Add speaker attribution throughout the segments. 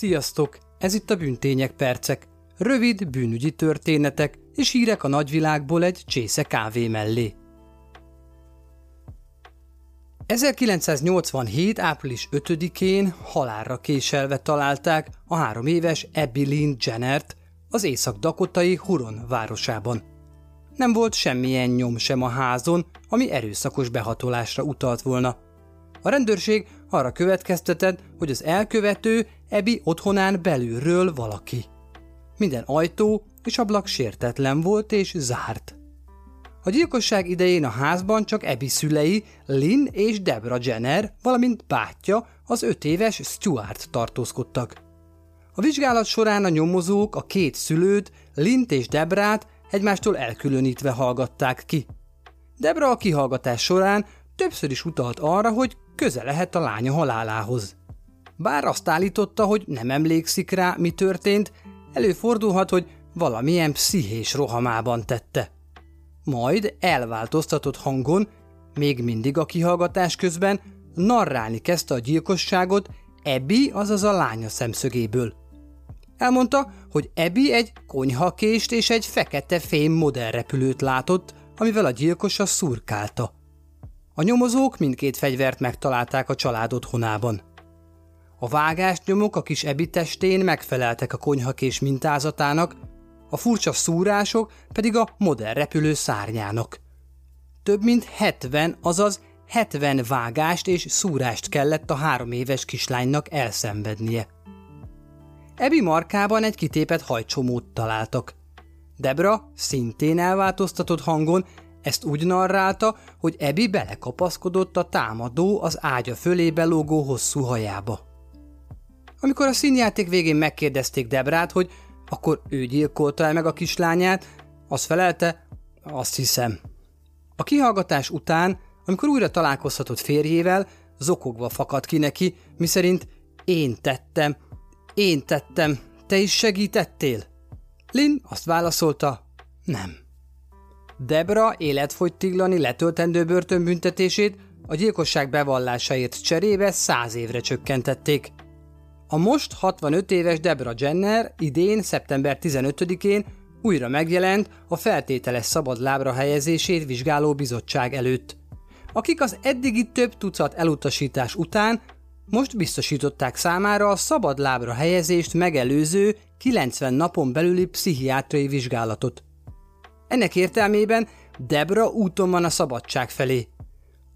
Speaker 1: Sziasztok! Ez itt a Bűntények percek. Rövid bűnügyi történetek és hírek a nagyvilágból egy csésze kávé mellé. 1987. április 5-én halálra késelve találták a három éves Abby Lynn Jennert az észak-dakotai Huron városában. Nem volt semmilyen nyom sem a házon, ami erőszakos behatolásra utalt volna. A rendőrség arra következtetett, hogy az elkövető Ebi otthonán belülről valaki. Minden ajtó és ablak sértetlen volt és zárt. A gyilkosság idején a házban csak Ebi szülei, Lynn és Debra Jenner, valamint bátyja, az öt éves Stuart tartózkodtak. A vizsgálat során a nyomozók a két szülőt, Lint és Debrát egymástól elkülönítve hallgatták ki. Debra a kihallgatás során többször is utalt arra, hogy köze lehet a lánya halálához. Bár azt állította, hogy nem emlékszik rá, mi történt, előfordulhat, hogy valamilyen pszichés rohamában tette. Majd elváltoztatott hangon, még mindig a kihallgatás közben, narrálni kezdte a gyilkosságot Ebi, azaz a lánya szemszögéből. Elmondta, hogy Ebi egy konyhakést és egy fekete fém modellrepülőt látott, amivel a gyilkosa szurkálta. A nyomozók mindkét fegyvert megtalálták a család otthonában. A vágásnyomok a kis Ebi testén megfeleltek a konyhakés mintázatának, a furcsa szúrások pedig a modern repülő szárnyának. Több mint 70, azaz 70 vágást és szúrást kellett a három éves kislánynak elszenvednie. Ebi markában egy kitépet hajcsomót találtak. Debra szintén elváltoztatott hangon ezt úgy narrálta, hogy Ebi belekapaszkodott a támadó az ágya fölébe lógó hosszú hajába. Amikor a színjáték végén megkérdezték Debrát, hogy akkor ő gyilkolta el meg a kislányát, az felelte, azt hiszem. A kihallgatás után, amikor újra találkozhatott férjével, zokogva fakadt ki neki, miszerint én tettem, én tettem, te is segítettél? Lin azt válaszolta, nem. Debra életfogytiglani letöltendő börtönbüntetését a gyilkosság bevallásáért cserébe száz évre csökkentették. A most 65 éves Debra Jenner idén, szeptember 15-én újra megjelent a feltételes szabad lábra helyezését vizsgáló bizottság előtt, akik az eddigi több tucat elutasítás után most biztosították számára a szabad lábra helyezést megelőző 90 napon belüli pszichiátriai vizsgálatot. Ennek értelmében Debra úton van a szabadság felé.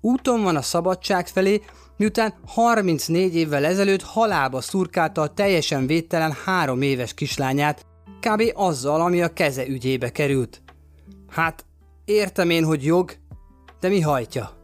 Speaker 1: Úton van a szabadság felé, miután 34 évvel ezelőtt halálba szurkálta a teljesen védtelen három éves kislányát, kb. azzal, ami a keze ügyébe került. Hát, értem én, hogy jog, de mi hajtja?